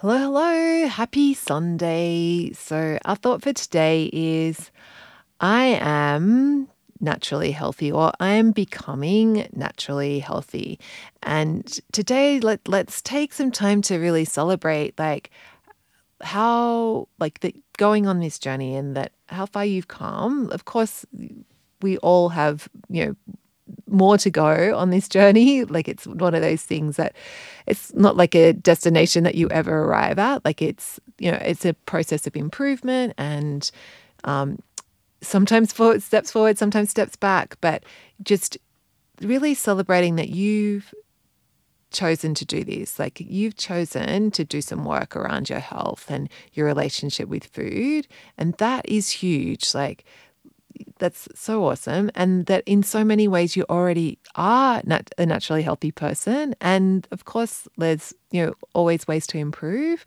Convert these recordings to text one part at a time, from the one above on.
Hello, hello. Happy Sunday. So, our thought for today is I am naturally healthy or I am becoming naturally healthy. And today let let's take some time to really celebrate like how like the going on this journey and that how far you've come. Of course, we all have, you know, more to go on this journey. Like it's one of those things that it's not like a destination that you ever arrive at. Like it's, you know, it's a process of improvement and um, sometimes forward, steps forward, sometimes steps back, but just really celebrating that you've chosen to do this. Like you've chosen to do some work around your health and your relationship with food. And that is huge. Like that's so awesome. And that in so many ways you already are nat- a naturally healthy person. And of course, there's, you know, always ways to improve.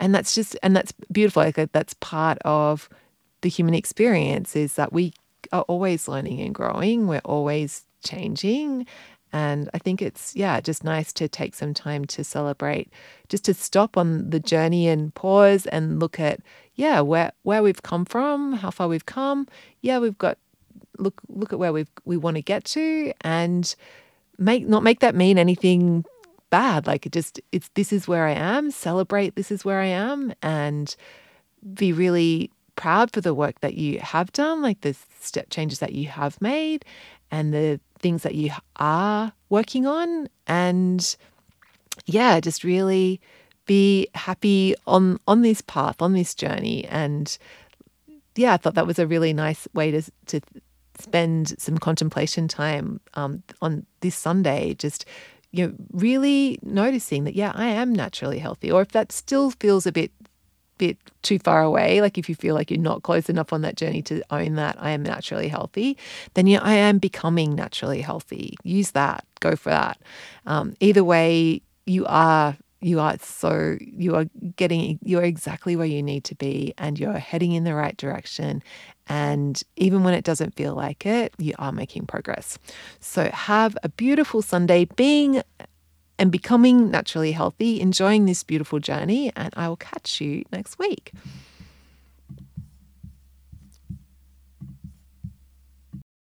And that's just, and that's beautiful. Like that's part of the human experience is that we are always learning and growing. We're always changing. And I think it's, yeah, just nice to take some time to celebrate, just to stop on the journey and pause and look at, yeah, where, where we've come from, how far we've come. Yeah, we've got, look, look at where we've, we want to get to and make, not make that mean anything bad. Like it just, it's, this is where I am, celebrate this is where I am and be really proud for the work that you have done, like the step changes that you have made and the things that you are working on. And yeah just really be happy on on this path on this journey. And yeah i thought that was a really nice way to to spend some contemplation time um, on this sunday just you know really noticing that yeah i am naturally healthy. Or if that still feels a bit bit too far away, like if you feel like you're not close enough on that journey to own that I am naturally healthy, then yeah, I am becoming naturally healthy. Use that. Go for that. Um, either way, you are you are so you are getting you're exactly where you need to be and you're heading in the right direction and even when it doesn't feel like it you are making progress so have a beautiful sunday being and becoming naturally healthy, enjoying this beautiful journey. And I will catch you next week.